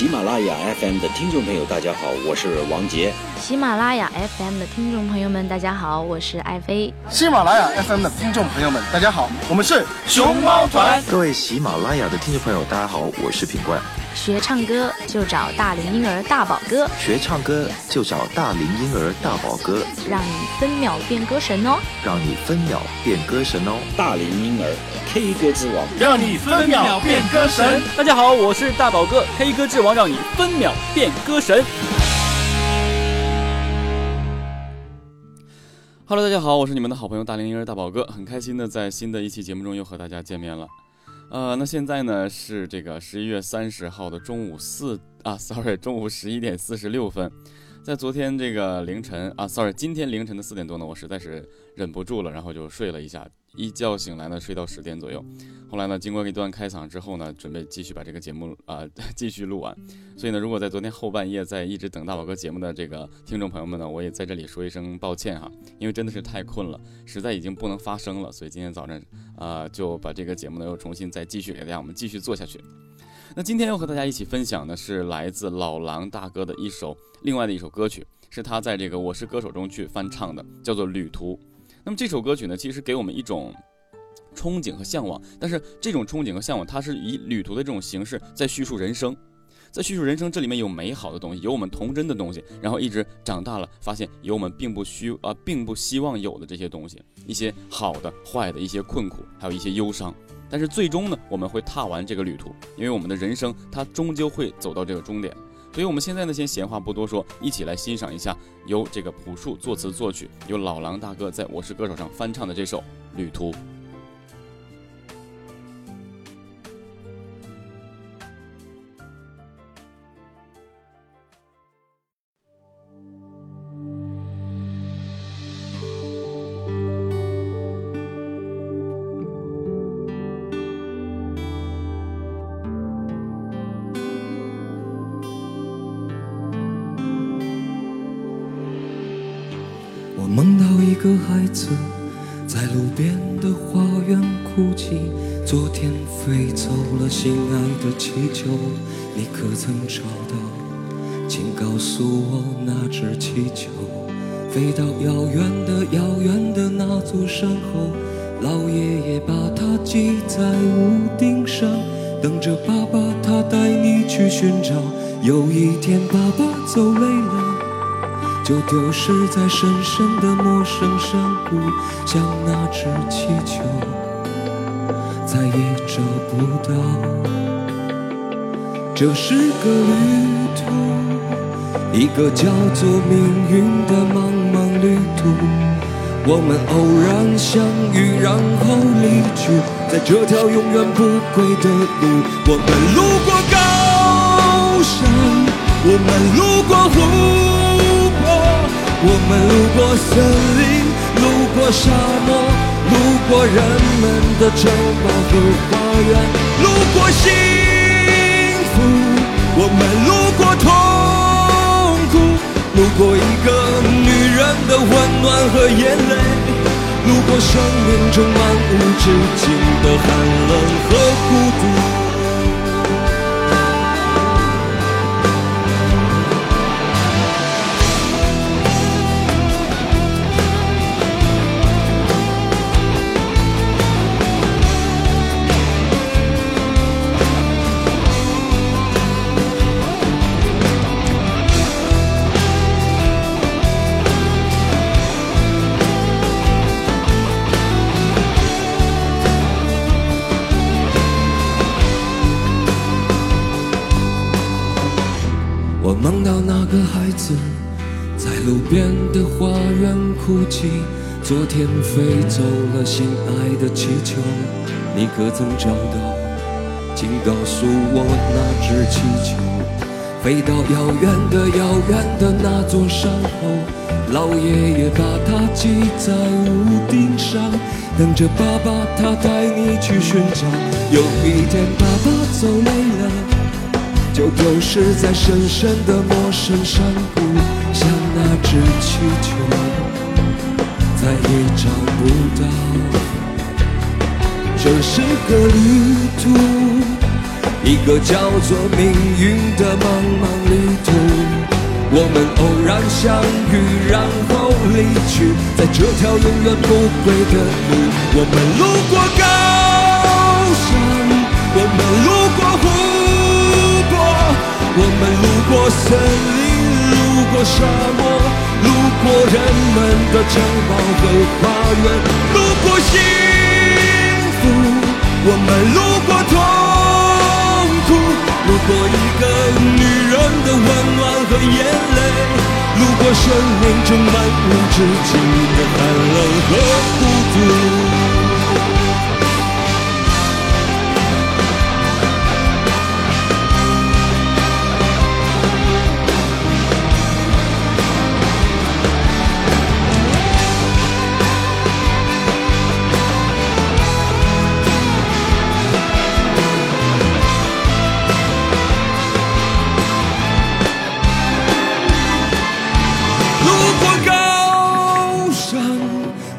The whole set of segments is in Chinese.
喜马拉雅 FM 的听众朋友，大家好，我是王杰。喜马拉雅 FM 的听众朋友们，大家好，我是爱妃。喜马拉雅 FM 的听众朋友们，大家好，我们是熊猫团。各位喜马拉雅的听众朋友，大家好，我是品冠。学唱歌就找大龄婴儿大宝哥，学唱歌就找大龄婴儿大宝哥，让你分秒变歌神哦，让你分秒变歌神哦。大龄婴儿 K 歌之王，让你分秒变歌神。大家好，我是大宝哥，K 歌之王，让你分秒变歌神。Hello，大家好，我是你们的好朋友大龄婴儿大宝哥，很开心的在新的一期节目中又和大家见面了。呃，那现在呢是这个十一月三十号的中午四啊，sorry，中午十一点四十六分。在昨天这个凌晨啊，sorry，今天凌晨的四点多呢，我实在是忍不住了，然后就睡了一下。一觉醒来呢，睡到十点左右。后来呢，经过一段开场之后呢，准备继续把这个节目啊 继续录完。所以呢，如果在昨天后半夜在一直等大宝哥节目的这个听众朋友们呢，我也在这里说一声抱歉哈，因为真的是太困了，实在已经不能发声了。所以今天早晨啊，就把这个节目呢又重新再继续给大家，我们继续做下去。那今天要和大家一起分享的是来自老狼大哥的一首另外的一首歌曲，是他在这个《我是歌手》中去翻唱的，叫做《旅途》。那么这首歌曲呢，其实给我们一种憧憬和向往，但是这种憧憬和向往，它是以旅途的这种形式在叙述人生，在叙述人生，这里面有美好的东西，有我们童真的东西，然后一直长大了，发现有我们并不需啊，并不希望有的这些东西，一些好的、坏的，一些困苦，还有一些忧伤。但是最终呢，我们会踏完这个旅途，因为我们的人生它终究会走到这个终点。所以，我们现在呢，先闲话不多说，一起来欣赏一下由这个朴树作词作曲，由老狼大哥在我是歌手上翻唱的这首《旅途》。曾找到？请告诉我那只气球飞到遥远的遥远的那座山后，老爷爷把它系在屋顶上，等着爸爸他带你去寻找。有一天爸爸走累了。就丢失在深深的陌生山谷，像那只气球，再也找不到。这是个旅途，一个叫做命运的茫茫旅途。我们偶然相遇，然后离去，在这条永远不归的路。我们路过高山，我们路过湖泊。我们路过森林，路过沙漠，路过人们的城堡和花园，路过幸。我们路过痛苦，路过一个女人的温暖和眼泪，路过生命中漫无止境的寒冷和孤独。在路边的花园哭泣，昨天飞走了心爱的气球，你可曾找到？请告诉我那只气球飞到遥远的遥远的那座山后，老爷爷把它系在屋顶上，等着爸爸他带你去寻找。有一天爸爸走累了，就丢失在深深的陌生山谷，只气球。再也找不到，这是个旅途，一个叫做命运的茫茫旅途。我们偶然相遇，然后离去，在这条永远不归的路。我们路过高山，我们路过湖泊，我们路过森林，路过沙漠，人们的城堡和花园，路过幸福，我们路过痛苦，路过一个女人的温暖和眼泪，路过生命中漫无止境的寒冷和孤独。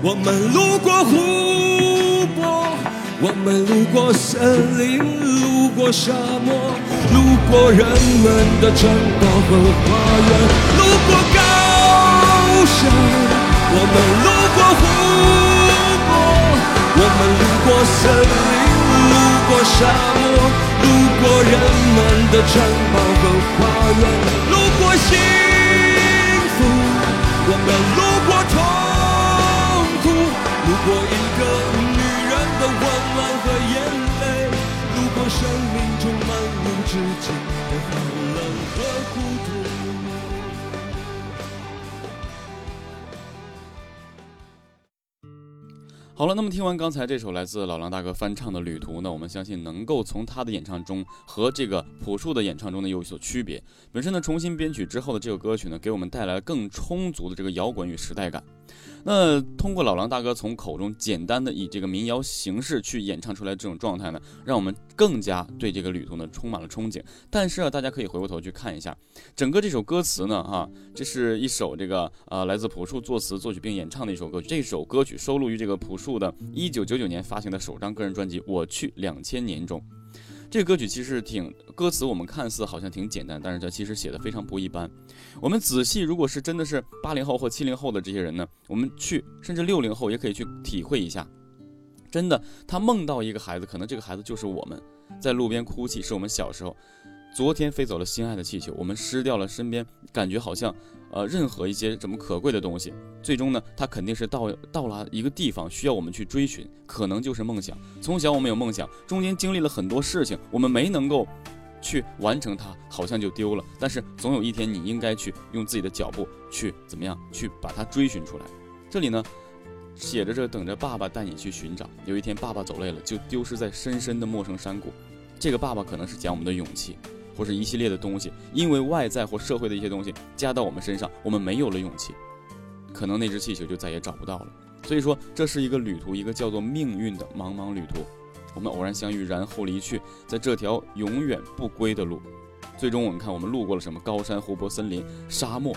我们路过湖泊，我们路过森林，路过沙漠，路过人们的城堡和花园。路过高山，我们路过湖泊，我们路过森林，路过沙漠，路过人们的城堡和花园，路过幸福。我们路，路过一个女人的温暖和眼泪，路过生命中漫无止境的寒冷和孤独。好了，那么听完刚才这首来自老狼大哥翻唱的《旅途》呢，我们相信能够从他的演唱中和这个朴树的演唱中呢有所区别。本身呢重新编曲之后的这首歌曲呢，给我们带来了更充足的这个摇滚与时代感。那通过老狼大哥从口中简单的以这个民谣形式去演唱出来这种状态呢，让我们更加对这个旅途呢充满了憧憬。但是啊，大家可以回过头去看一下整个这首歌词呢，哈，这是一首这个呃来自朴树作词作曲并演唱的一首歌曲。这首歌曲收录于这个朴树的一九九九年发行的首张个人专辑《我去两千年》中。这个歌曲其实挺歌词，我们看似好像挺简单，但是它其实写的非常不一般。我们仔细，如果是真的是八零后或七零后的这些人呢，我们去甚至六零后也可以去体会一下。真的，他梦到一个孩子，可能这个孩子就是我们，在路边哭泣，是我们小时候。昨天飞走了心爱的气球，我们失掉了身边，感觉好像，呃，任何一些什么可贵的东西，最终呢，它肯定是到到了一个地方，需要我们去追寻，可能就是梦想。从小我们有梦想，中间经历了很多事情，我们没能够去完成它，好像就丢了。但是总有一天，你应该去用自己的脚步去怎么样，去把它追寻出来。这里呢，写着这等着爸爸带你去寻找。有一天爸爸走累了，就丢失在深深的陌生山谷。这个爸爸可能是讲我们的勇气。或是一系列的东西，因为外在或社会的一些东西加到我们身上，我们没有了勇气，可能那只气球就再也找不到了。所以说，这是一个旅途，一个叫做命运的茫茫旅途。我们偶然相遇，然后离去，在这条永远不归的路。最终，我们看我们路过了什么？高山、湖泊、森林、沙漠。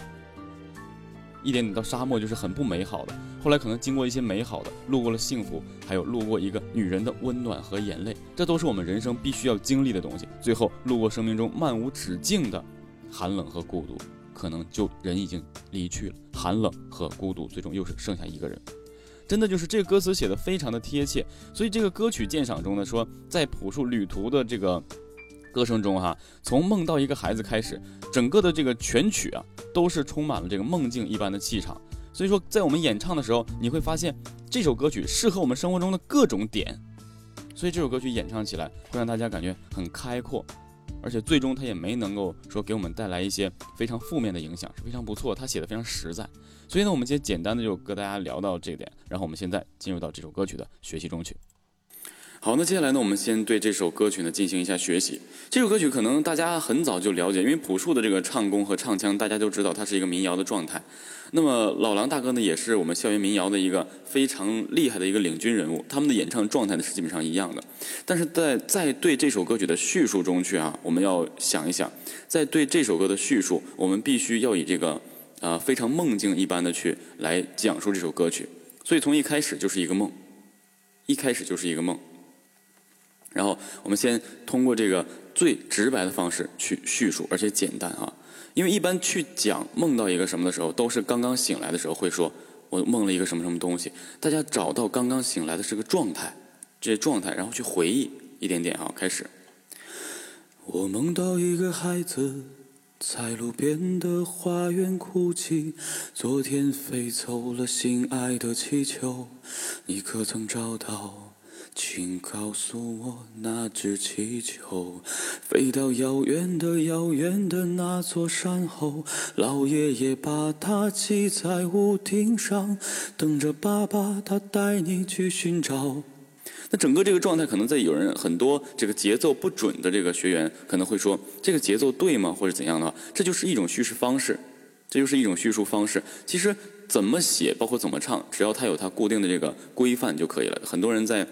一点点到沙漠就是很不美好的，后来可能经过一些美好的，路过了幸福，还有路过一个女人的温暖和眼泪，这都是我们人生必须要经历的东西。最后路过生命中漫无止境的寒冷和孤独，可能就人已经离去了，寒冷和孤独，最终又是剩下一个人。真的就是这个歌词写的非常的贴切，所以这个歌曲鉴赏中呢说，在朴树旅途的这个。歌声中哈，从梦到一个孩子开始，整个的这个全曲啊，都是充满了这个梦境一般的气场。所以说，在我们演唱的时候，你会发现这首歌曲适合我们生活中的各种点。所以这首歌曲演唱起来会让大家感觉很开阔，而且最终它也没能够说给我们带来一些非常负面的影响，是非常不错。他写的非常实在。所以呢，我们今天简单的就跟大家聊到这点，然后我们现在进入到这首歌曲的学习中去。好，那接下来呢，我们先对这首歌曲呢进行一下学习。这首歌曲可能大家很早就了解，因为朴树的这个唱功和唱腔，大家都知道他是一个民谣的状态。那么老狼大哥呢，也是我们校园民谣的一个非常厉害的一个领军人物，他们的演唱状态呢是基本上一样的。但是在在对这首歌曲的叙述中去啊，我们要想一想，在对这首歌的叙述，我们必须要以这个啊非常梦境一般的去来讲述这首歌曲。所以从一开始就是一个梦，一开始就是一个梦。然后我们先通过这个最直白的方式去叙述，而且简单啊。因为一般去讲梦到一个什么的时候，都是刚刚醒来的时候会说，我梦了一个什么什么东西。大家找到刚刚醒来的这个状态，这些状态，然后去回忆一点点啊。开始，我梦到一个孩子在路边的花园哭泣，昨天飞走了心爱的气球，你可曾找到？请告诉我，那只气球飞到遥远的遥远的那座山后，老爷爷把它系在屋顶上，等着爸爸他带你去寻找。那整个这个状态，可能在有人很多这个节奏不准的这个学员可能会说，这个节奏对吗？或者怎样的？这就是一种叙事方式，这就是一种叙述方式。其实怎么写，包括怎么唱，只要它有它固定的这个规范就可以了。很多人在。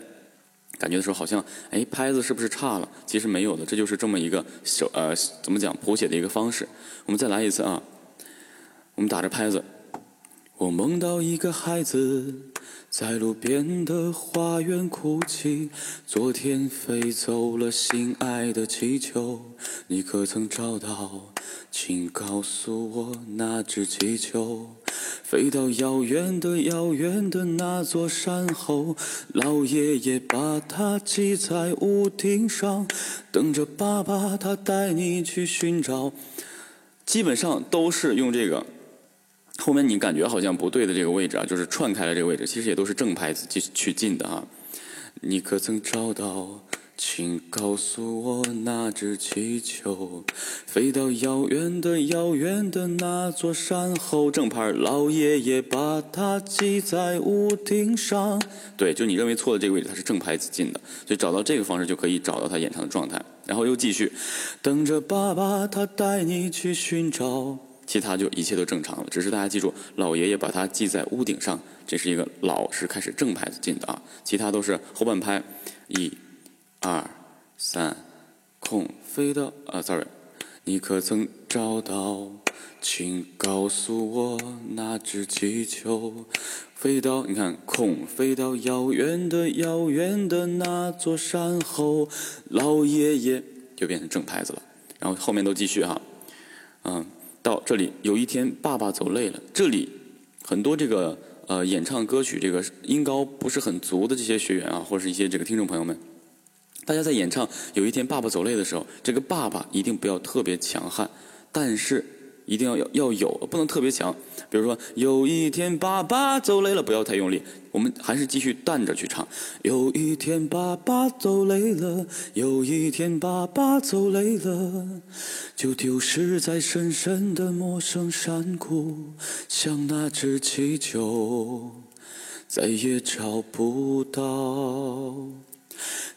感觉的时候好像，哎，拍子是不是差了？其实没有的，这就是这么一个手呃，怎么讲谱写的一个方式。我们再来一次啊，我们打着拍子。我梦到一个孩子在路边的花园哭泣，昨天飞走了心爱的气球，你可曾找到？请告诉我，那只气球。飞到遥远的遥远的那座山后，老爷爷把它系在屋顶上，等着爸爸他带你去寻找。基本上都是用这个，后面你感觉好像不对的这个位置啊，就是串开了这个位置，其实也都是正拍子去去进的啊。你可曾找到？请告诉我，那只气球飞到遥远的遥远的那座山后，正拍老爷爷把它系在屋顶上。对，就你认为错的这个位置，它是正拍子进的，所以找到这个方式就可以找到他演唱的状态。然后又继续，等着爸爸他带你去寻找，其他就一切都正常了。只是大家记住，老爷爷把它系在屋顶上，这是一个老是开始正拍子进的啊，其他都是后半拍一。二三，空飞到啊，sorry，你可曾找到？请告诉我，那只气球飞到？你看，空飞到遥远的遥远的那座山后，老爷爷就变成正拍子了。然后后面都继续哈，嗯，到这里，有一天爸爸走累了。这里很多这个呃演唱歌曲这个音高不是很足的这些学员啊，或者是一些这个听众朋友们。大家在演唱《有一天爸爸走累》的时候，这个爸爸一定不要特别强悍，但是一定要要要有，不能特别强。比如说，有一天爸爸走累了，不要太用力，我们还是继续淡着去唱。有一天爸爸走累了，有一天爸爸走累了，就丢失在深深的陌生山谷，像那只气球，再也找不到。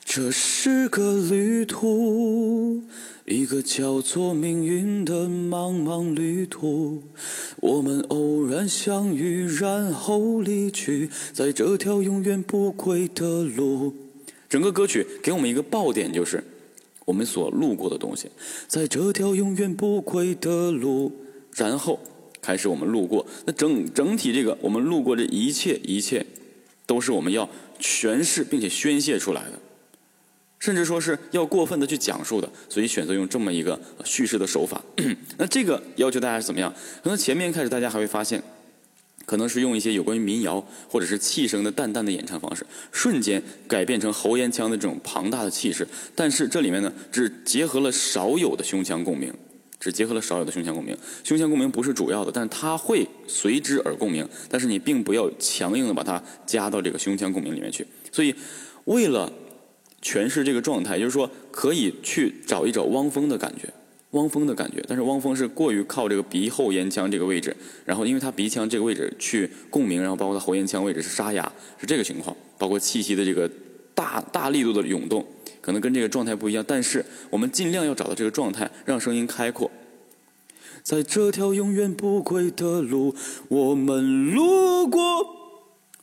这是个旅途，一个叫做命运的茫茫旅途。我们偶然相遇，然后离去，在这条永远不归的路。整个歌曲给我们一个爆点，就是我们所路过的东西，在这条永远不归的路，然后开始我们路过。那整整体这个我们路过这一切一切，都是我们要诠释并且宣泄出来的。甚至说是要过分的去讲述的，所以选择用这么一个叙事的手法。那这个要求大家是怎么样？可能前面开始大家还会发现，可能是用一些有关于民谣或者是气声的淡淡的演唱方式，瞬间改变成喉咽腔的这种庞大的气势。但是这里面呢，只结合了少有的胸腔共鸣，只结合了少有的胸腔共鸣。胸腔共鸣不是主要的，但是它会随之而共鸣。但是你并不要强硬的把它加到这个胸腔共鸣里面去。所以为了诠释这个状态，就是说可以去找一找汪峰的感觉，汪峰的感觉。但是汪峰是过于靠这个鼻后咽腔这个位置，然后因为他鼻腔这个位置去共鸣，然后包括他喉咽腔位置是沙哑，是这个情况。包括气息的这个大大力度的涌动，可能跟这个状态不一样。但是我们尽量要找到这个状态，让声音开阔。在这条永远不归的路，我们路过。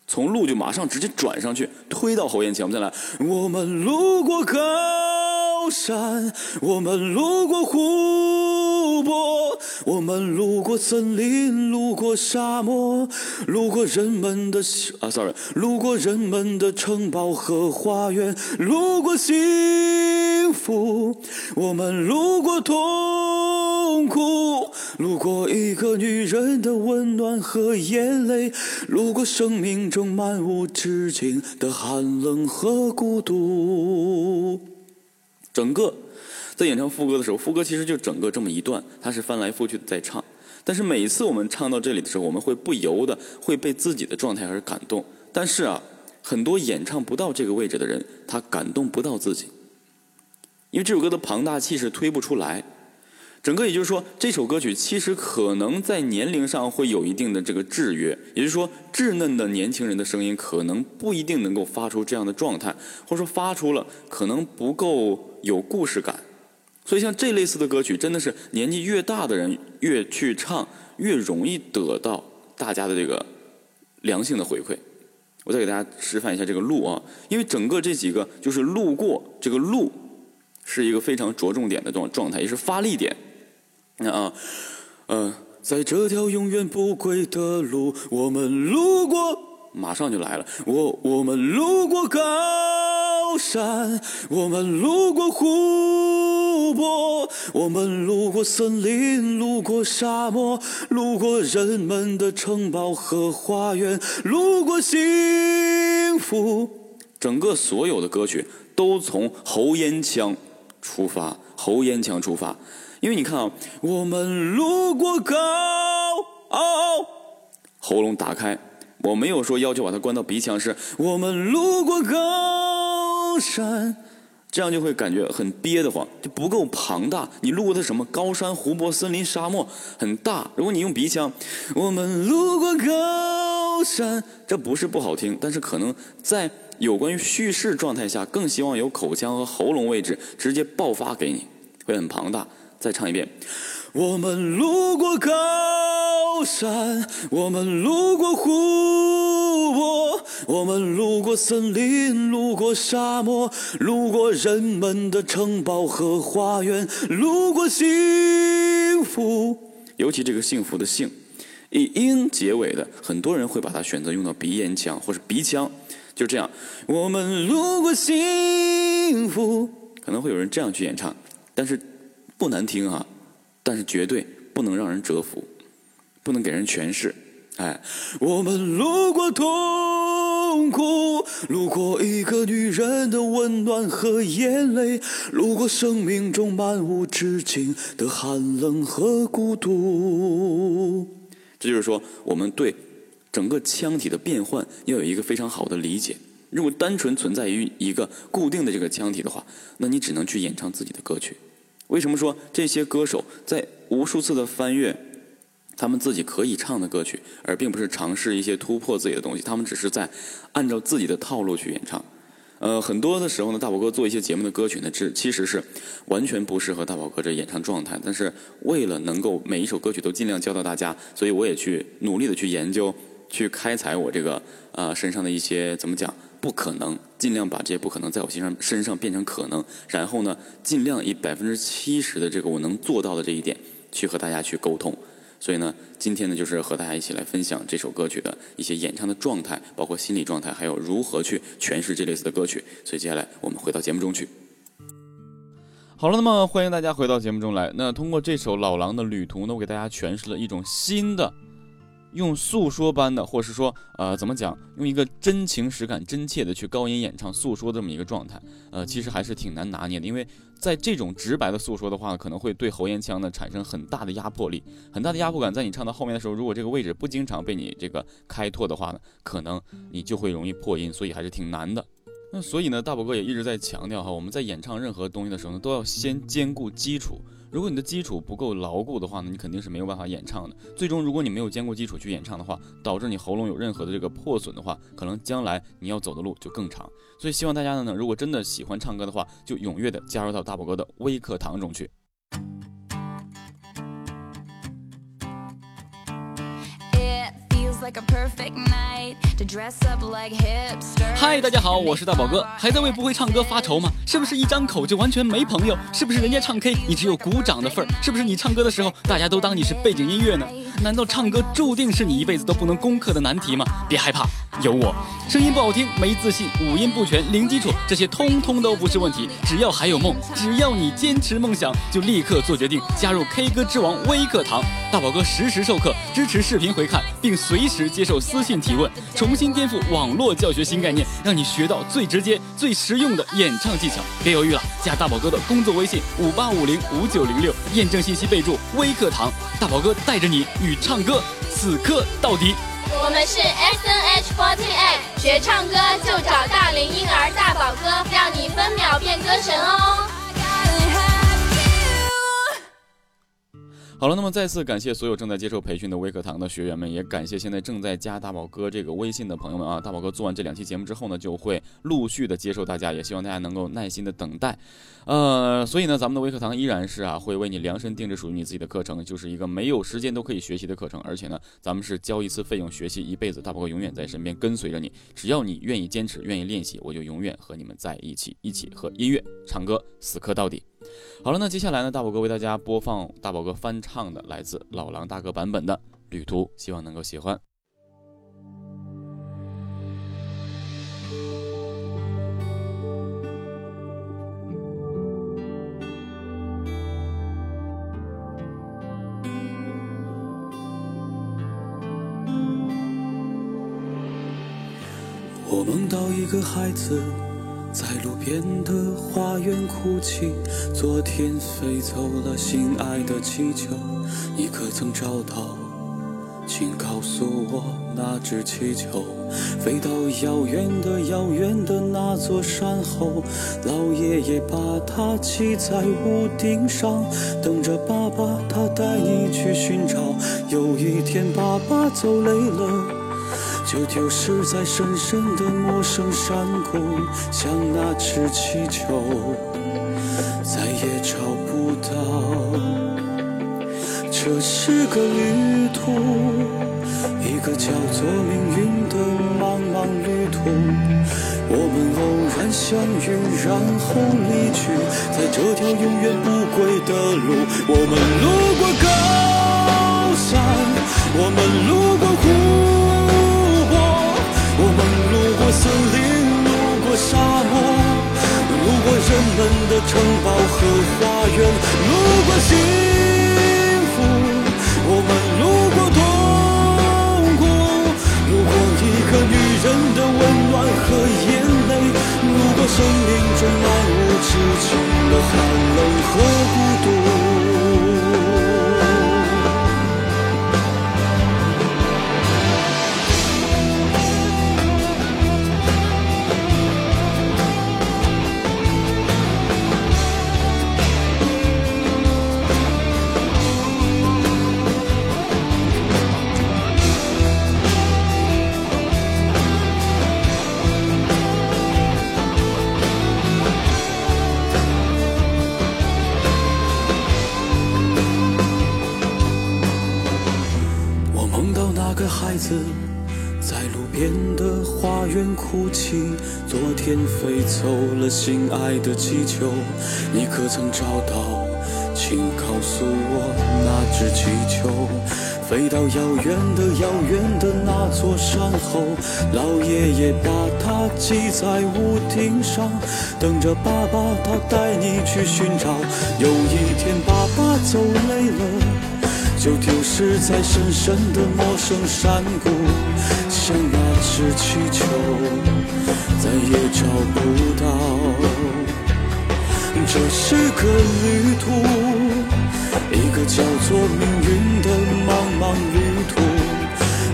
从路就马上直接转上去，推到喉咽腔。我们再来，我们路过高山，我们路过湖波，我们路过森林，路过沙漠，路过人们的啊，sorry，路过人们的城堡和花园，路过幸福，我们路过痛苦，路过一个女人的温暖和眼泪，路过生命中漫无止境的寒冷和孤独。整个。在演唱副歌的时候，副歌其实就整个这么一段，它是翻来覆去的在唱。但是每次我们唱到这里的时候，我们会不由得会被自己的状态而感动。但是啊，很多演唱不到这个位置的人，他感动不到自己，因为这首歌的庞大气势推不出来。整个也就是说，这首歌曲其实可能在年龄上会有一定的这个制约，也就是说，稚嫩的年轻人的声音可能不一定能够发出这样的状态，或者说发出了可能不够有故事感。所以，像这类似的歌曲，真的是年纪越大的人越去唱，越容易得到大家的这个良性的回馈。我再给大家示范一下这个路啊，因为整个这几个就是路过这个路，是一个非常着重点的这种状态，也是发力点。看啊，嗯，在这条永远不归的路，我们路过，马上就来了。我我们路过高山，我们路过湖。路过，我们路过森林，路过沙漠，路过人们的城堡和花园，路过幸福。整个所有的歌曲都从喉咽腔出发，喉咽腔出发。因为你看啊，我们路过高，喉咙打开。我没有说要求把它关到鼻腔，是我们路过高山。这样就会感觉很憋得慌，就不够庞大。你路过的什么高山、湖泊、森林、沙漠，很大。如果你用鼻腔，我们路过高山，这不是不好听，但是可能在有关于叙事状态下，更希望有口腔和喉咙位置直接爆发给你，会很庞大。再唱一遍，我们路过高山，我们路过湖，我们路过森林，路过沙漠，路过人们的城堡和花园，路过幸福。尤其这个幸福的幸，以音结尾的，很多人会把它选择用到鼻咽腔或者鼻腔，就这样。我们路过幸福，可能会有人这样去演唱，但是。不难听啊，但是绝对不能让人折服，不能给人诠释。哎，我们路过痛苦，路过一个女人的温暖和眼泪，路过生命中漫无止境的寒冷和孤独。这就是说，我们对整个腔体的变换要有一个非常好的理解。如果单纯存在于一个固定的这个腔体的话，那你只能去演唱自己的歌曲。为什么说这些歌手在无数次的翻越他们自己可以唱的歌曲，而并不是尝试一些突破自己的东西？他们只是在按照自己的套路去演唱。呃，很多的时候呢，大宝哥做一些节目的歌曲呢，这其实是完全不适合大宝哥这演唱状态。但是为了能够每一首歌曲都尽量教到大家，所以我也去努力的去研究，去开采我这个啊身上的一些怎么讲。不可能，尽量把这些不可能在我身上身上变成可能，然后呢，尽量以百分之七十的这个我能做到的这一点去和大家去沟通。所以呢，今天呢，就是和大家一起来分享这首歌曲的一些演唱的状态，包括心理状态，还有如何去诠释这类似的歌曲。所以接下来我们回到节目中去。好了，那么欢迎大家回到节目中来。那通过这首《老狼的旅途》呢，我给大家诠释了一种新的。用诉说般的，或是说，呃，怎么讲？用一个真情实感、真切的去高音演唱、诉说这么一个状态，呃，其实还是挺难拿捏的。因为在这种直白的诉说的话，可能会对喉咽腔呢产生很大的压迫力，很大的压迫感。在你唱到后面的时候，如果这个位置不经常被你这个开拓的话呢，可能你就会容易破音，所以还是挺难的。那所以呢，大宝哥也一直在强调哈，我们在演唱任何东西的时候呢，都要先兼顾基础。如果你的基础不够牢固的话呢，你肯定是没有办法演唱的。最终，如果你没有坚固基础去演唱的话，导致你喉咙有任何的这个破损的话，可能将来你要走的路就更长。所以，希望大家呢，如果真的喜欢唱歌的话，就踊跃的加入到大宝哥的微课堂中去。嗨，大家好，我是大宝哥，还在为不会唱歌发愁吗？是不是一张口就完全没朋友？是不是人家唱 K 你只有鼓掌的份儿？是不是你唱歌的时候大家都当你是背景音乐呢？难道唱歌注定是你一辈子都不能攻克的难题吗？别害怕，有我。声音不好听，没自信，五音不全，零基础，这些通通都不是问题。只要还有梦，只要你坚持梦想，就立刻做决定，加入 K 歌之王微课堂。大宝哥实时授课，支持视频回看，并随时接受私信提问，重新颠覆网络教学新概念，让你学到最直接、最实用的演唱技巧。别犹豫了，加大宝哥的工作微信五八五零五九零六，验证信息备注微课堂。大宝哥带着你与唱歌此刻到底。我们是 S N H forty eight，学唱歌就找大龄婴儿大宝哥，让你分秒变歌神哦。好了，那么再次感谢所有正在接受培训的微课堂的学员们，也感谢现在正在加大宝哥这个微信的朋友们啊！大宝哥做完这两期节目之后呢，就会陆续的接受大家，也希望大家能够耐心的等待。呃，所以呢，咱们的微课堂依然是啊，会为你量身定制属于你自己的课程，就是一个没有时间都可以学习的课程，而且呢，咱们是交一次费用学习一辈子，大宝哥永远在身边跟随着你，只要你愿意坚持，愿意练习，我就永远和你们在一起，一起和音乐唱歌死磕到底。好了，那接下来呢，大宝哥为大家播放大宝哥翻唱的来自老狼大哥版本的《旅途》，希望能够喜欢。我梦到一个孩子。在路边的花园哭泣，昨天飞走了心爱的气球，你可曾找到？请告诉我那只气球，飞到遥远的遥远的那座山后，老爷爷把它系在屋顶上，等着爸爸他带你去寻找。有一天爸爸走累了。就丢失在深深的陌生山谷，像那只气球，再也找不到。这是个旅途，一个叫做命运的茫茫旅途。我们偶然相遇，然后离去，在这条永远不归的路。我们路过高山，我们路过湖。沙漠，路过人们的城堡和花园，路过幸福，我们路过痛苦，路过一个女人的温暖和眼泪，路过生命中漫无止境的寒冷和孤独。走了心爱的气球，你可曾找到？请告诉我那只气球，飞到遥远的遥远的那座山后，老爷爷把它系在屋顶上，等着爸爸他带你去寻找。有一天爸爸走累了。就丢失在深深的陌生山谷，像那只气球，再也找不到。这是个旅途，一个叫做命运的茫茫旅途。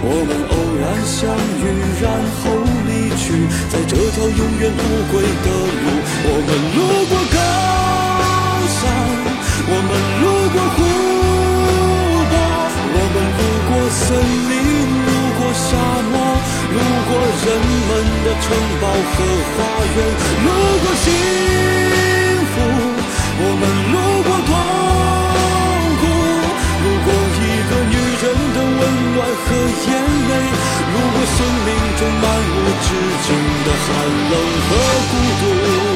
我们偶然相遇，然后离去，在这条永远不归的路。我们路过高山，我们路过湖。泊，我们，路过森林沙漠，路过人们的城堡和花园，路过幸福，我们路过痛苦，路过一个女人的温暖和眼泪。路过生命中漫无止境的寒冷和孤独。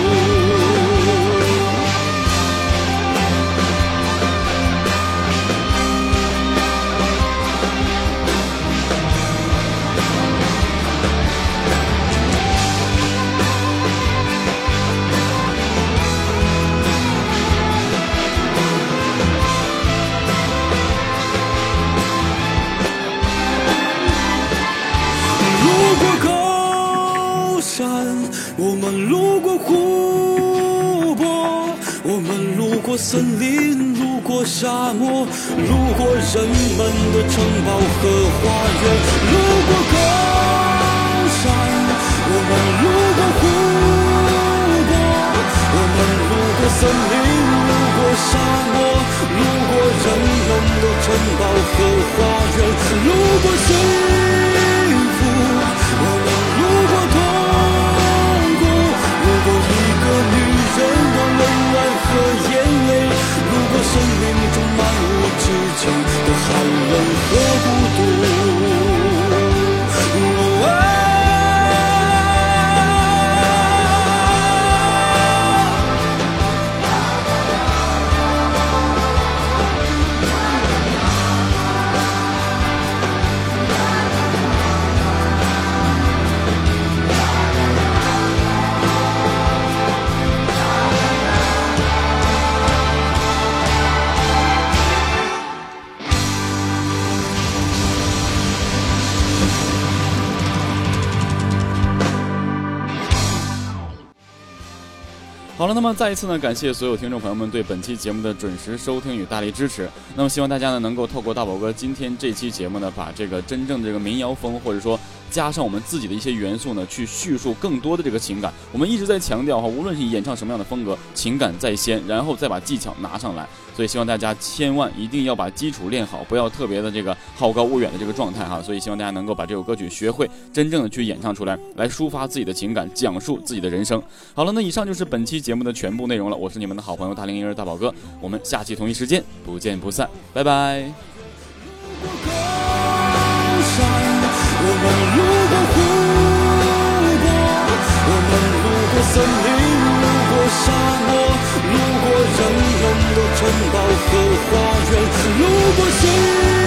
森林，路过沙漠，路过人们的城堡和花园。路过高山，我们路过湖泊，我们路过森林，路过沙漠，路过人们的城堡和花园，路过那么再一次呢，感谢所有听众朋友们对本期节目的准时收听与大力支持。那么希望大家呢能够透过大宝哥今天这期节目呢，把这个真正的这个民谣风，或者说加上我们自己的一些元素呢，去叙述更多的这个情感。我们一直在强调哈，无论是演唱什么样的风格，情感在先，然后再把技巧拿上来。所以希望大家千万一定要把基础练好，不要特别的这个好高骛远的这个状态哈。所以希望大家能够把这首歌曲学会，真正的去演唱出来，来抒发自己的情感，讲述自己的人生。好了，那以上就是本期节目的全部内容了。我是你们的好朋友大龄婴儿大宝哥，我们下期同一时间不见不散，拜拜。森林，路过沙漠，路过人们的城堡和花园，路过心。